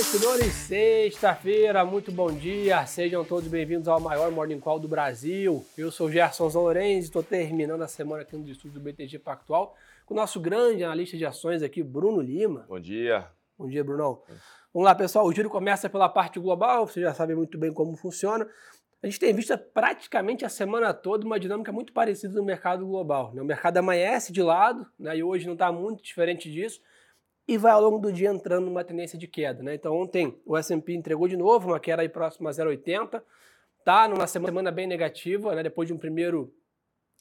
investidores, sexta-feira, muito bom dia, sejam todos bem-vindos ao maior Morning Call do Brasil. Eu sou Gerson Lorenzi, estou terminando a semana aqui no estúdio do BTG Pactual com o nosso grande analista de ações aqui, Bruno Lima. Bom dia. Bom dia, Brunão. Vamos lá, pessoal, o giro começa pela parte global, vocês já sabem muito bem como funciona. A gente tem visto praticamente a semana toda uma dinâmica muito parecida no mercado global. Né? O mercado amanhece de lado, né? e hoje não está muito diferente disso, e vai ao longo do dia entrando numa tendência de queda. Né? Então ontem o S&P entregou de novo uma queda aí próxima a 0,80, tá numa semana bem negativa, né? depois de um primeiro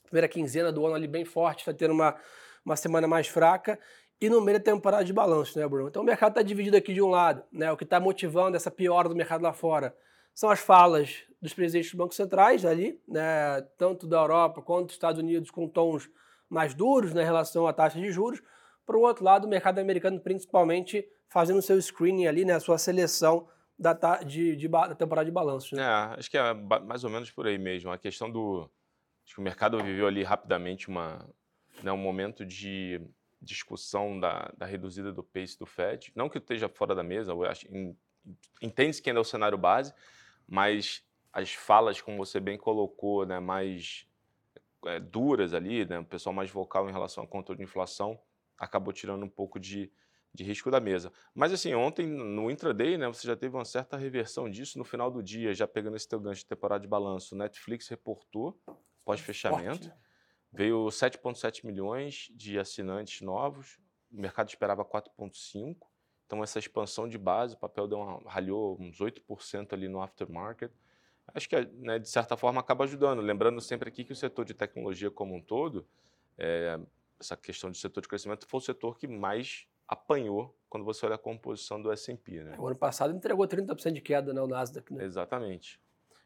primeira quinzena do ano ali bem forte, está tendo uma, uma semana mais fraca, e no meio da temporada de balanço, né, Bruno? Então o mercado está dividido aqui de um lado, né? O que está motivando essa piora do mercado lá fora são as falas dos presidentes dos bancos centrais ali, né? Tanto da Europa quanto dos Estados Unidos com tons mais duros né, em relação à taxa de juros. Por outro lado, o mercado americano principalmente fazendo seu screening ali, né? A sua seleção da, de, de, da temporada de balanço. Né? É, acho que é mais ou menos por aí mesmo. A questão do. Acho que o mercado viveu ali rapidamente uma, né, um momento de discussão da, da reduzida do pace do Fed. Não que esteja fora da mesa, entende-se que ainda é o cenário base, mas as falas, como você bem colocou, né, mais é, duras ali, né, o pessoal mais vocal em relação ao controle de inflação, acabou tirando um pouco de, de risco da mesa. Mas assim, ontem no intraday, né, você já teve uma certa reversão disso no final do dia, já pegando esse teu gancho de temporada de balanço. Netflix reportou pós-fechamento. Né? Veio 7,7 milhões de assinantes novos, o mercado esperava 4,5. Então, essa expansão de base, o papel deu uma, ralhou uns 8% ali no aftermarket. Acho que, né, de certa forma, acaba ajudando. Lembrando sempre aqui que o setor de tecnologia como um todo, é, essa questão de setor de crescimento, foi o setor que mais apanhou quando você olha a composição do S&P. Né? O ano passado entregou 30% de queda né, Nasdaq. Né? Exatamente.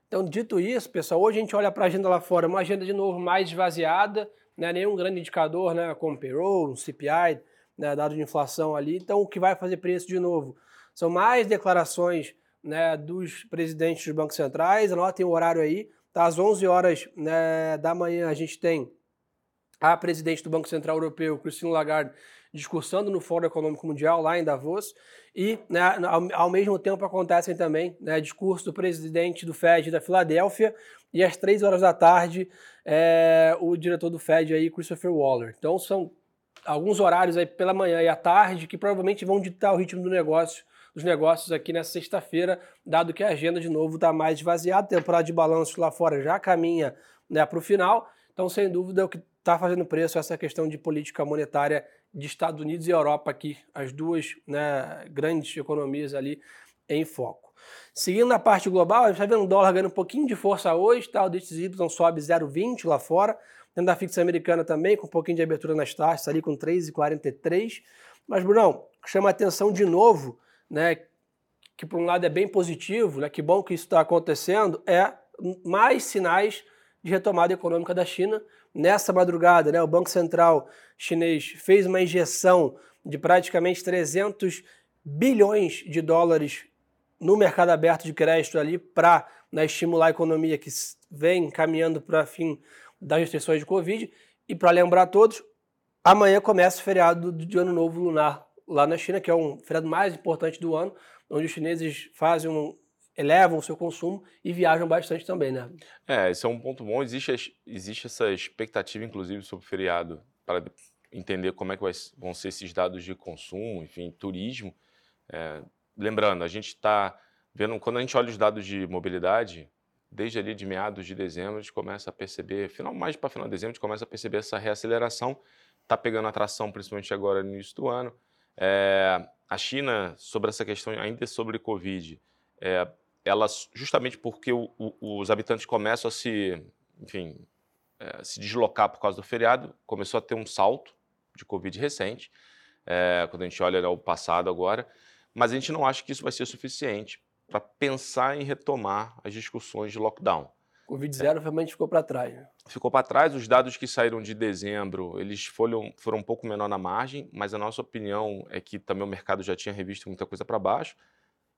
Então, dito isso, pessoal, hoje a gente olha para a agenda lá fora, uma agenda de novo mais esvaziada, né, nenhum grande indicador, né, como payroll, CPI, né, dado de inflação ali. Então, o que vai fazer preço de novo são mais declarações né, dos presidentes dos bancos centrais. Anotem o horário aí, tá? Às 11 horas né, da manhã a gente tem a presidente do Banco Central Europeu, Christine Lagarde, discursando no Fórum Econômico Mundial lá em Davos. E, né, ao, ao, mesmo tempo, acontecem também né, discurso do presidente do FED da Filadélfia e às três horas da tarde é, o diretor do FED aí, Christopher Waller. Então são alguns horários aí pela manhã e à tarde que provavelmente vão ditar o ritmo do negócio dos negócios aqui nessa sexta-feira, dado que a agenda de novo está mais esvaziada, a temporada de balanço lá fora já caminha né, para o final. Então, sem dúvida, o que está fazendo preço essa questão de política monetária de Estados Unidos e Europa aqui, as duas né, grandes economias ali em foco. Seguindo na parte global, a gente está vendo o dólar ganhando um pouquinho de força hoje, tá? o DXY sobe 0,20 lá fora, dentro da fixa americana também, com um pouquinho de abertura nas taxas, ali com 3,43. Mas, Brunão, chama a atenção de novo, né, que por um lado é bem positivo, né, que bom que isso está acontecendo, é mais sinais de retomada econômica da China. Nessa madrugada, né, o Banco Central chinês fez uma injeção de praticamente 300 bilhões de dólares no mercado aberto de crédito ali para né, estimular a economia que vem caminhando para fim das restrições de Covid. E para lembrar a todos, amanhã começa o feriado de Ano Novo Lunar lá na China, que é um feriado mais importante do ano, onde os chineses fazem um, elevam o seu consumo e viajam bastante também, né? É, esse é um ponto bom. Existe, existe essa expectativa, inclusive, sobre o feriado, para entender como é que vão ser esses dados de consumo, enfim, turismo. É, lembrando, a gente está vendo, quando a gente olha os dados de mobilidade, desde ali de meados de dezembro, a gente começa a perceber, final, mais para final de dezembro, a gente começa a perceber essa reaceleração, está pegando atração, principalmente agora no início do ano. É, a China, sobre essa questão ainda sobre Covid, é, ela justamente porque o, o, os habitantes começam a se, enfim, é, se deslocar por causa do feriado, começou a ter um salto de Covid recente, é, quando a gente olha o passado agora, mas a gente não acha que isso vai ser suficiente para pensar em retomar as discussões de lockdown. Covid-0 realmente ficou para trás. Né? Ficou para trás. Os dados que saíram de dezembro, eles foram, foram um pouco menor na margem, mas a nossa opinião é que também o mercado já tinha revisto muita coisa para baixo.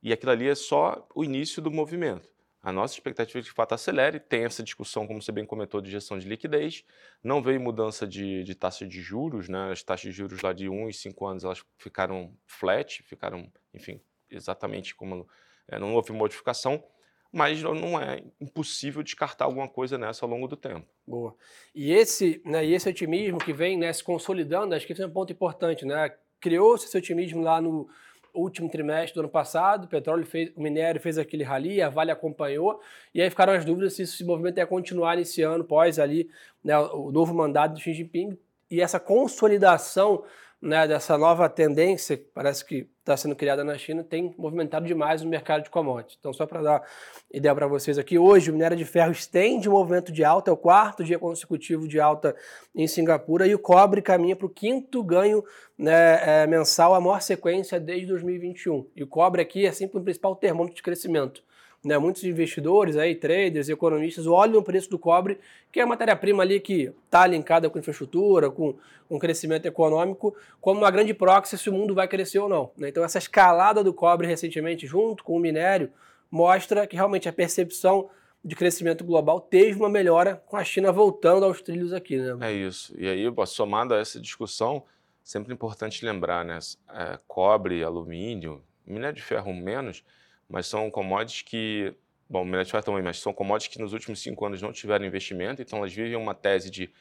E aquilo ali é só o início do movimento. A nossa expectativa é que de fato acelere, tem essa discussão, como você bem comentou, de gestão de liquidez. Não veio mudança de, de taxa de juros, né? As taxas de juros lá de 1 e 5 anos elas ficaram flat, ficaram, enfim, exatamente como é, não houve modificação, mas não é impossível descartar alguma coisa nessa ao longo do tempo. Boa. E esse, né, e esse otimismo que vem né, se consolidando, acho que esse é um ponto importante, né? Criou-se esse otimismo lá no último trimestre do ano passado, o petróleo fez, o minério fez aquele rally, a Vale acompanhou, e aí ficaram as dúvidas se esse movimento ia continuar nesse ano, pós ali, né, o novo mandato do Xi Jinping, e essa consolidação né, dessa nova tendência, que parece que está sendo criada na China, tem movimentado demais o mercado de commodities. Então, só para dar ideia para vocês aqui, hoje o minério de ferro estende o movimento de alta, é o quarto dia consecutivo de alta em Singapura, e o cobre caminha para o quinto ganho né, é, mensal, a maior sequência desde 2021. E o cobre aqui é sempre o principal termômetro de crescimento. Né, muitos investidores, aí, traders, economistas, olham o preço do cobre, que é a matéria-prima ali que está linkada com infraestrutura, com, com crescimento econômico, como uma grande proxy se o mundo vai crescer ou não. Né? Então, essa escalada do cobre recentemente, junto com o minério, mostra que realmente a percepção de crescimento global teve uma melhora com a China voltando aos trilhos aqui. Né? É isso. E aí, somado a essa discussão, sempre importante lembrar, né? É, cobre, alumínio, minério de ferro menos mas são commodities que, bom, ferro também, mas são commodities que nos últimos cinco anos não tiveram investimento, então elas vivem uma tese de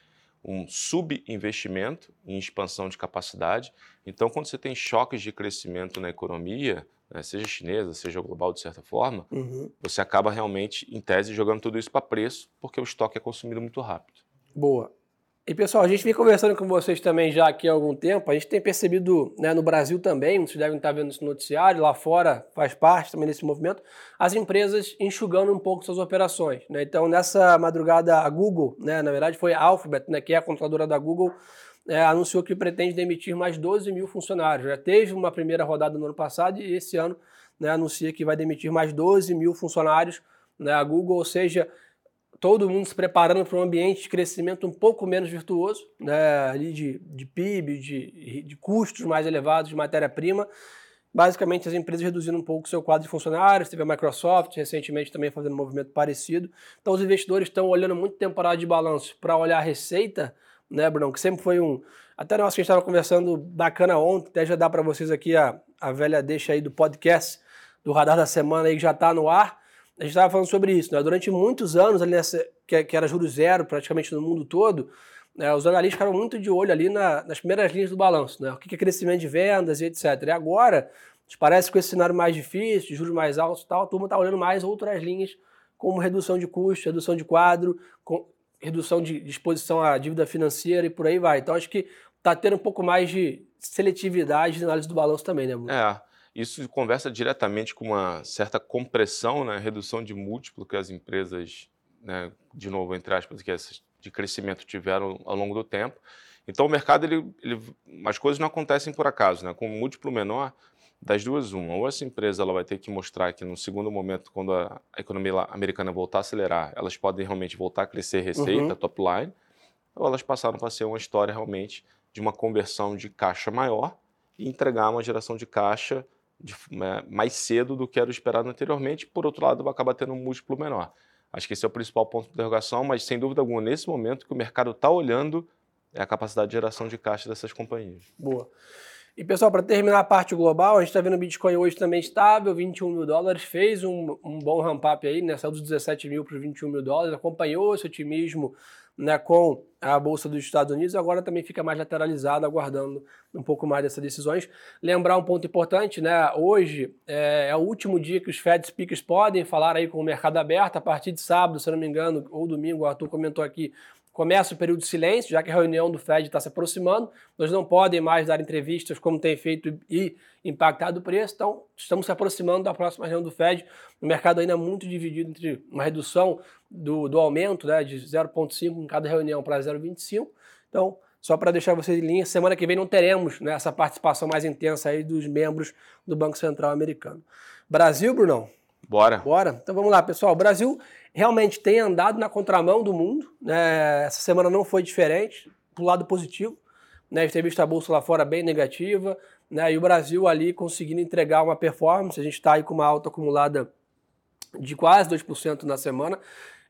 um subinvestimento em expansão de capacidade. Então, quando você tem choques de crescimento na economia, né, seja chinesa, seja global de certa forma, uhum. você acaba realmente, em tese, jogando tudo isso para preço, porque o estoque é consumido muito rápido. Boa. E pessoal, a gente vem conversando com vocês também já aqui há algum tempo. A gente tem percebido né, no Brasil também, vocês devem estar vendo esse noticiário, lá fora faz parte também desse movimento, as empresas enxugando um pouco suas operações. Né? Então, nessa madrugada, a Google, né, na verdade foi a Alphabet, né, que é a controladora da Google, é, anunciou que pretende demitir mais 12 mil funcionários. Já teve uma primeira rodada no ano passado e esse ano né, anuncia que vai demitir mais 12 mil funcionários. Né, a Google, ou seja, todo mundo se preparando para um ambiente de crescimento um pouco menos virtuoso, né, ali de, de PIB, de, de custos mais elevados de matéria-prima. Basicamente, as empresas reduzindo um pouco o seu quadro de funcionários, teve a Microsoft recentemente também fazendo um movimento parecido. Então, os investidores estão olhando muito temporada de balanço para olhar a receita, né, Bruno? Que sempre foi um. Até nós que estava conversando bacana ontem, até já dá para vocês aqui a, a velha deixa aí do podcast do Radar da Semana aí que já está no ar a gente estava falando sobre isso, né? Durante muitos anos, ali nessa, que, que era juro zero praticamente no mundo todo, né, os analistas ficaram muito de olho ali na, nas primeiras linhas do balanço, né? O que é crescimento de vendas e etc. E agora, parece que com esse cenário mais difícil, juros mais altos e tal, a turma está olhando mais outras linhas, como redução de custo, redução de quadro, redução de, de exposição à dívida financeira e por aí vai. Então, acho que está tendo um pouco mais de seletividade na análise do balanço também, né, Bruno? É. Isso conversa diretamente com uma certa compressão, né, redução de múltiplo que as empresas, né, de novo, entre aspas, que de crescimento tiveram ao longo do tempo. Então, o mercado, ele, ele, as coisas não acontecem por acaso. Né? Com um múltiplo menor, das duas, uma. Ou essa empresa ela vai ter que mostrar que, no segundo momento, quando a, a economia americana voltar a acelerar, elas podem realmente voltar a crescer receita, uhum. top line, ou elas passaram para ser uma história realmente de uma conversão de caixa maior e entregar uma geração de caixa de, é, mais cedo do que era esperado anteriormente, por outro lado, vai acabar tendo um múltiplo menor. Acho que esse é o principal ponto de interrogação, mas sem dúvida alguma, nesse momento que o mercado está olhando é a capacidade de geração de caixa dessas companhias. Boa. E pessoal, para terminar a parte global, a gente está vendo o Bitcoin hoje também estável, 21 mil dólares, fez um, um bom ramp-up aí, né? Saiu dos 17 mil para os 21 mil dólares, acompanhou esse otimismo né, com a Bolsa dos Estados Unidos, agora também fica mais lateralizado, aguardando um pouco mais dessas decisões. Lembrar um ponto importante, né? Hoje é, é, o último dia que os Fed speakers podem falar aí com o mercado aberto, a partir de sábado, se não me engano, ou domingo, o Arthur comentou aqui, começa o período de silêncio, já que a reunião do Fed está se aproximando, nós não podem mais dar entrevistas como tem feito e impactado o preço, então estamos se aproximando da próxima reunião do Fed, o mercado ainda é muito dividido entre uma redução do, do aumento né, de 0,5 em cada reunião para 0,25, então só para deixar vocês em linha, semana que vem não teremos né, essa participação mais intensa aí dos membros do Banco Central americano. Brasil, Brunão? Bora. Bora. Então vamos lá, pessoal. O Brasil realmente tem andado na contramão do mundo. Né? Essa semana não foi diferente, pro lado positivo. Né? A gente tem visto a bolsa lá fora bem negativa, né? e o Brasil ali conseguindo entregar uma performance. A gente está aí com uma alta acumulada de quase 2% na semana.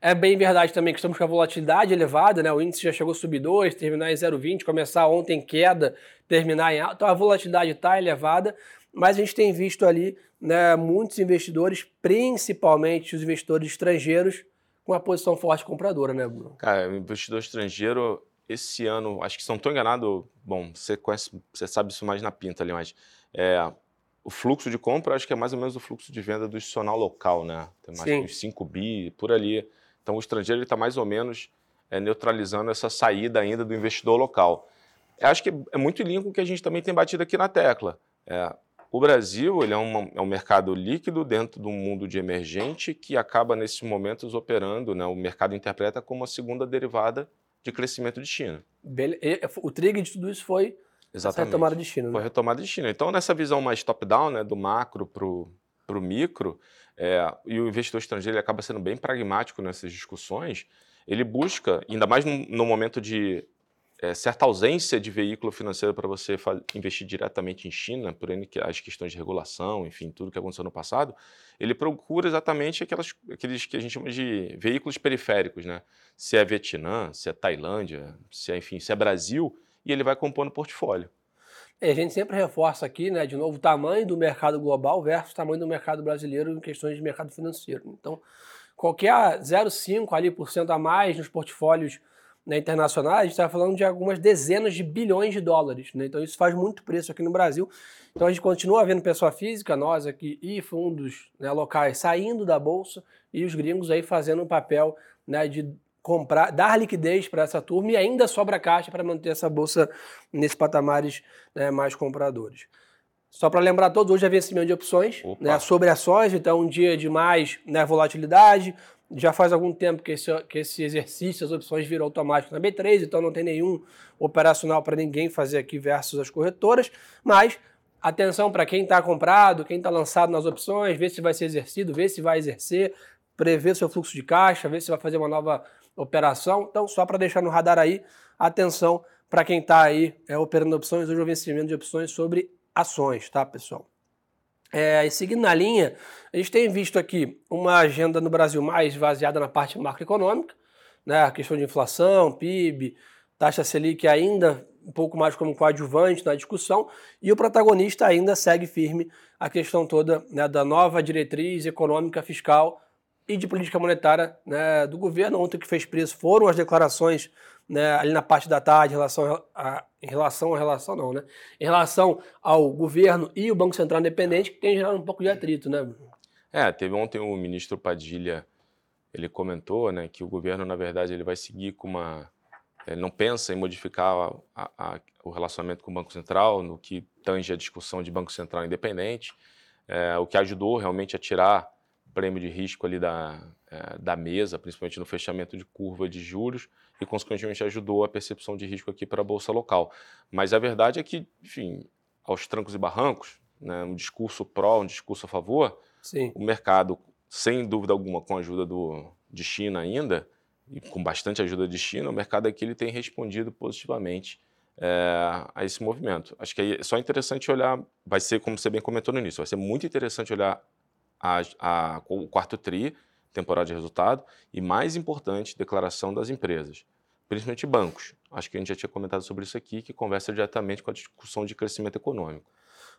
É bem verdade também que estamos com a volatilidade elevada, né? O índice já chegou a subir 2, terminar em 0,20, começar ontem em queda, terminar em alta. Então a volatilidade está elevada, mas a gente tem visto ali né, muitos investidores, principalmente os investidores estrangeiros, com uma posição forte compradora, né, Bruno? Cara, o investidor estrangeiro, esse ano, acho que se não estou enganado, bom, você conhece, você sabe isso mais na pinta ali, mas é, o fluxo de compra acho que é mais ou menos o fluxo de venda do institucional local, né? Tem mais Sim. uns 5 bi por ali. Então o estrangeiro está mais ou menos é, neutralizando essa saída ainda do investidor local. Eu acho que é muito lindo com o que a gente também tem batido aqui na tecla. É, o Brasil ele é, uma, é um mercado líquido dentro do mundo de emergente que acaba, nesses momentos, operando, né, o mercado interpreta como a segunda derivada de crescimento de China. O trigger de tudo isso foi Exatamente. retomada de China. Né? Foi retomada de China. Então, nessa visão mais top-down, né, do macro para o micro, é, e o investidor estrangeiro ele acaba sendo bem pragmático nessas discussões, ele busca, ainda mais no, no momento de é, certa ausência de veículo financeiro para você investir diretamente em China, por as questões de regulação, enfim, tudo que aconteceu no passado, ele procura exatamente aquelas, aqueles que a gente chama de veículos periféricos, né? Se é Vietnã, se é Tailândia, se é, enfim, se é Brasil, e ele vai compondo portfólio. É, a gente sempre reforça aqui, né, de novo, o tamanho do mercado global versus o tamanho do mercado brasileiro em questões de mercado financeiro. Então, qualquer 0,5 ali por cento a mais nos portfólios né, internacionais, a gente está falando de algumas dezenas de bilhões de dólares. Né? Então isso faz muito preço aqui no Brasil. Então a gente continua vendo pessoa física, nós aqui, e fundos né, locais saindo da bolsa e os gringos aí fazendo o papel né, de comprar, dar liquidez para essa turma e ainda sobra caixa para manter essa bolsa nesses patamares né, mais compradores. Só para lembrar todos, hoje é vencimento de opções né, sobre ações, então um dia de mais né, volatilidade, já faz algum tempo que esse, que esse exercício, as opções viram automático na B3, então não tem nenhum operacional para ninguém fazer aqui versus as corretoras, mas atenção para quem está comprado, quem está lançado nas opções, ver se vai ser exercido, ver se vai exercer, prever seu fluxo de caixa, ver se vai fazer uma nova operação. Então, só para deixar no radar aí, atenção para quem está aí é, operando opções, hoje o vencimento de opções sobre ações, tá, pessoal? É, e seguindo na linha, a gente tem visto aqui uma agenda no Brasil mais baseada na parte macroeconômica, né, a questão de inflação, PIB, taxa Selic ainda um pouco mais como coadjuvante na discussão, e o protagonista ainda segue firme a questão toda né, da nova diretriz econômica, fiscal e de política monetária né, do governo. Ontem que fez preço foram as declarações né, ali na parte da tarde em relação a, em relação à relação não, né? Em relação ao governo e o Banco Central Independente, que tem gerado um pouco de atrito, né? É, teve ontem o ministro Padilha, ele comentou, né, que o governo na verdade ele vai seguir com uma ele não pensa em modificar a, a, o relacionamento com o Banco Central no que tange a discussão de Banco Central independente, é, o que ajudou realmente a tirar prêmio de risco ali da, é, da mesa, principalmente no fechamento de curva de juros, e consequentemente ajudou a percepção de risco aqui para a bolsa local. Mas a verdade é que, enfim, aos trancos e barrancos, né, um discurso pró, um discurso a favor, Sim. o mercado, sem dúvida alguma, com a ajuda do, de China ainda, e com bastante ajuda de China, o mercado aqui ele tem respondido positivamente é, a esse movimento. Acho que é só interessante olhar, vai ser, como você bem comentou no início, vai ser muito interessante olhar a, a, o quarto TRI, temporada de resultado, e mais importante, declaração das empresas, principalmente bancos. Acho que a gente já tinha comentado sobre isso aqui, que conversa diretamente com a discussão de crescimento econômico.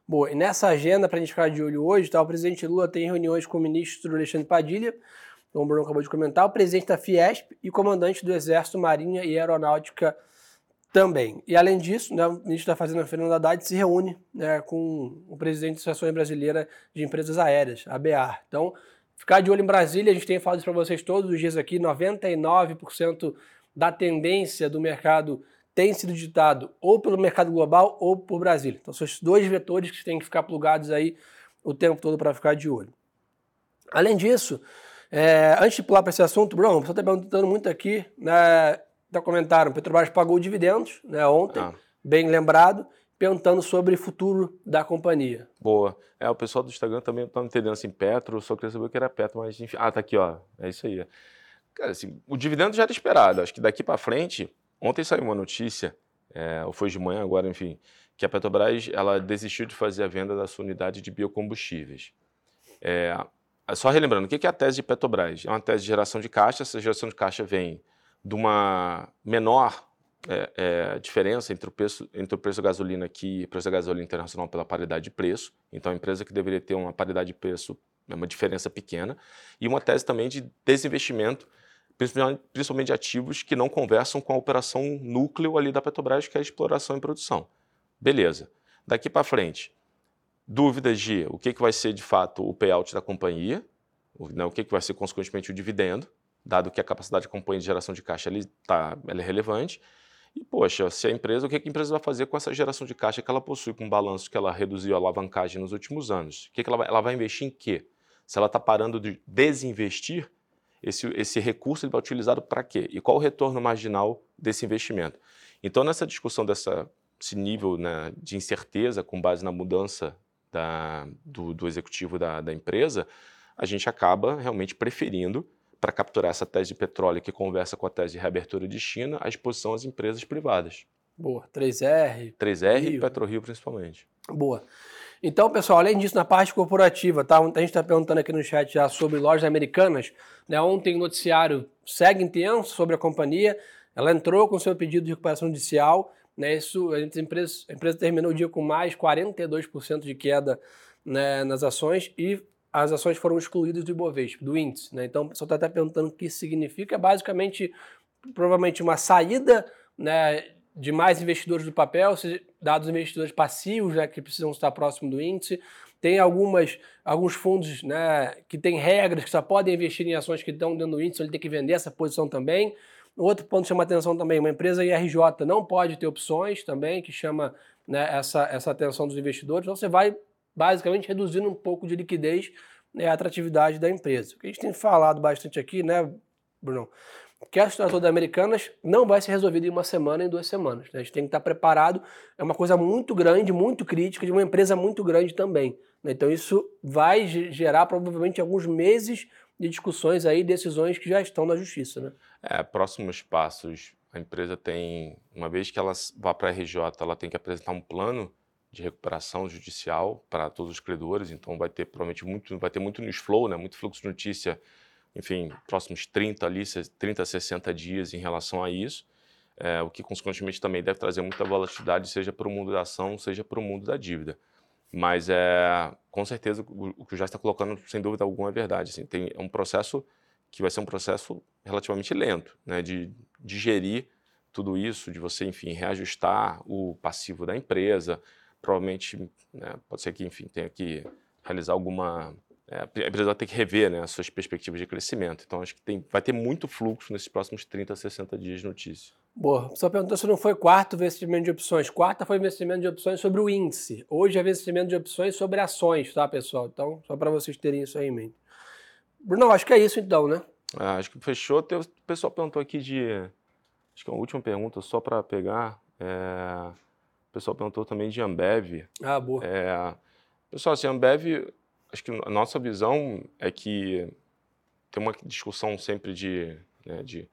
Bom, e nessa agenda, para a gente ficar de olho hoje, tá, o presidente Lula tem reuniões com o ministro Alexandre Padilha, como o Bruno acabou de comentar, o presidente da Fiesp e comandante do Exército, Marinha e Aeronáutica também. E além disso, né, o ministro da Fazenda, Fernando Haddad, se reúne né, com o presidente da Associação Brasileira de Empresas Aéreas, a BEAR. Então, ficar de olho em Brasília, a gente tem falado isso para vocês todos os dias aqui, 99% da tendência do mercado tem sido ditado ou pelo mercado global ou por Brasília. Então, são esses dois vetores que têm que ficar plugados aí o tempo todo para ficar de olho. Além disso, é, antes de pular para esse assunto, Bruno, você está perguntando muito aqui, né, até comentaram, Petrobras pagou dividendos né, ontem, ah. bem lembrado, perguntando sobre o futuro da companhia. Boa. É, o pessoal do Instagram também está entendendo assim, Petro, só queria saber o que era Petro, mas enfim. Ah, tá aqui, ó. É isso aí. Cara, assim, o dividendo já era esperado. Acho que daqui para frente, ontem saiu uma notícia, é, ou foi de manhã agora, enfim, que a Petrobras ela desistiu de fazer a venda da sua unidade de biocombustíveis. É, só relembrando, o que é a tese de Petrobras? É uma tese de geração de caixa, essa geração de caixa vem de uma menor é, é, diferença entre o, preço, entre o preço da gasolina aqui e o preço da gasolina internacional pela paridade de preço. Então, a empresa que deveria ter uma paridade de preço é uma diferença pequena. E uma tese também de desinvestimento, principalmente de ativos que não conversam com a operação núcleo ali da Petrobras, que é a exploração e produção. Beleza. Daqui para frente, dúvidas de o que, que vai ser de fato o payout da companhia, né, o que, que vai ser consequentemente o dividendo, dado que a capacidade de companhia de geração de caixa ali tá, ela é relevante. E, poxa, se a empresa, o que a empresa vai fazer com essa geração de caixa que ela possui, com o balanço que ela reduziu a alavancagem nos últimos anos? O que, que ela, vai, ela vai investir em quê? Se ela está parando de desinvestir, esse, esse recurso ele vai utilizado para quê? E qual o retorno marginal desse investimento? Então, nessa discussão dessa, esse nível né, de incerteza com base na mudança da, do, do, executivo da, da empresa, a gente acaba realmente preferindo para capturar essa tese de petróleo que conversa com a tese de reabertura de China, a exposição às empresas privadas. Boa. 3R. 3R Rio. e PetroRio principalmente. Boa. Então, pessoal, além disso, na parte corporativa, tá? A gente está perguntando aqui no chat já sobre lojas americanas. Né? Ontem o noticiário segue intenso sobre a companhia. Ela entrou com seu pedido de recuperação judicial. Né? Isso, a, empresa, a empresa terminou o dia com mais 42% de queda né, nas ações e as ações foram excluídas do Ibovespa, do índice. Né? Então, o pessoal está até perguntando o que isso significa. É basicamente, provavelmente, uma saída né, de mais investidores do papel, dados investidores passivos né, que precisam estar próximo do índice. Tem algumas, alguns fundos né, que têm regras que só podem investir em ações que estão dentro do índice, ele tem que vender essa posição também. Outro ponto que chama atenção também, uma empresa IRJ não pode ter opções também, que chama né, essa, essa atenção dos investidores. Então você vai basicamente reduzindo um pouco de liquidez né, a atratividade da empresa. O que a gente tem falado bastante aqui, né, Bruno? Que a situação das Americanas não vai ser resolvida em uma semana, em duas semanas. Né? A gente tem que estar preparado. É uma coisa muito grande, muito crítica, de uma empresa muito grande também. Né? Então isso vai gerar provavelmente alguns meses de discussões aí, decisões que já estão na justiça. Né? É, próximos passos. A empresa tem, uma vez que ela vá para a RJ, ela tem que apresentar um plano de recuperação judicial para todos os credores, então vai ter provavelmente muito, vai ter muito news flow, né, muito fluxo de notícia, enfim, próximos 30 ali, 30 a 60 dias em relação a isso, é, o que consequentemente também deve trazer muita volatilidade, seja para o mundo da ação, seja para o mundo da dívida. Mas é, com certeza o, que o já está colocando, sem dúvida alguma, é verdade. Assim, tem, é um processo que vai ser um processo relativamente lento, né, de digerir tudo isso, de você, enfim, reajustar o passivo da empresa, provavelmente né, pode ser que, enfim, tenha que realizar alguma. É, a empresa vai ter que rever né, as suas perspectivas de crescimento. Então, acho que tem, vai ter muito fluxo nesses próximos 30 a 60 dias de notícia. Boa. Só perguntou se não foi quarto investimento de opções. Quarta foi investimento de opções sobre o índice. Hoje é investimento de opções sobre ações, tá, pessoal? Então, só para vocês terem isso aí em mente. Bruno, acho que é isso então, né? Ah, acho que fechou. O pessoal perguntou aqui de. Acho que é a última pergunta, só para pegar. É pessoal perguntou também de Ambev. Ah, boa. É, pessoal, assim, Ambev, acho que a nossa visão é que tem uma discussão sempre de, né, de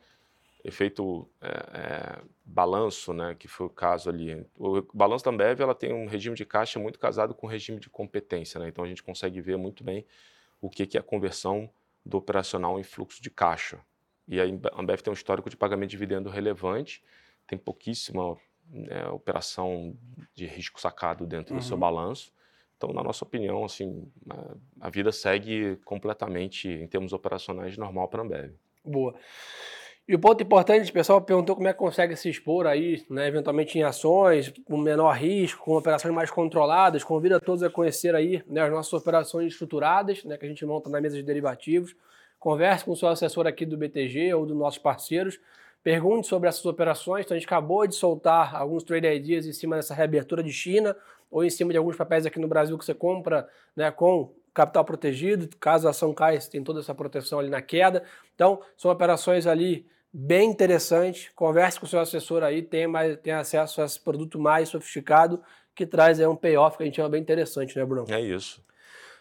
efeito é, é, balanço, né, que foi o caso ali. O balanço da Ambev ela tem um regime de caixa muito casado com o regime de competência, né, então a gente consegue ver muito bem o que, que é a conversão do operacional em fluxo de caixa. E a Ambev tem um histórico de pagamento de dividendo relevante, tem pouquíssima né, operação de risco sacado dentro uhum. do seu uhum. balanço. Então, na nossa opinião, assim, a, a vida segue completamente, em termos operacionais, normal para a Ambev. Boa. E o ponto importante, o pessoal perguntou como é que consegue se expor aí, né, eventualmente em ações, com menor risco, com operações mais controladas. Convido a todos a conhecer aí né, as nossas operações estruturadas, né, que a gente monta na mesa de derivativos. Converse com o seu assessor aqui do BTG ou dos nossos parceiros Pergunte sobre essas operações. Então, a gente acabou de soltar alguns trade ideas em cima dessa reabertura de China ou em cima de alguns papéis aqui no Brasil que você compra né, com capital protegido. Caso a ação caia, você tem toda essa proteção ali na queda. Então, são operações ali bem interessantes. Converse com o seu assessor aí, tenha, mais, tenha acesso a esse produto mais sofisticado que traz aí um payoff que a gente chama bem interessante, né, Bruno? É isso.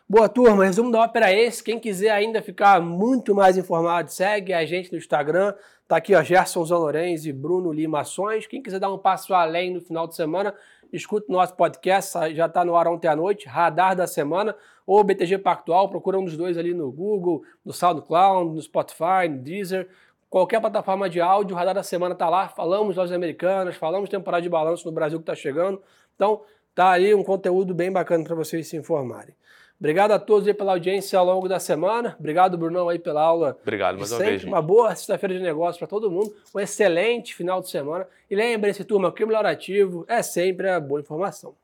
Boa turma, resumo da ópera é esse. Quem quiser ainda ficar muito mais informado, segue a gente no Instagram. Tá aqui, ó, Gerson Zanorenz e Bruno Lima Ações. Quem quiser dar um passo além no final de semana, escuta o nosso podcast, já está no ar ontem à noite, Radar da Semana, ou BTG Pactual, procura um dos dois ali no Google, no SoundCloud, no Spotify, no Deezer. qualquer plataforma de áudio, o Radar da Semana está lá, falamos das americanas, falamos temporada de balanço no Brasil que está chegando. Então, tá aí um conteúdo bem bacana para vocês se informarem. Obrigado a todos aí pela audiência ao longo da semana. Obrigado, Brunão, aí pela aula. Obrigado mais uma vez. Uma boa sexta-feira de negócio para todo mundo. Um excelente final de semana. E lembre-se, turma, que o melhor ativo é sempre a boa informação.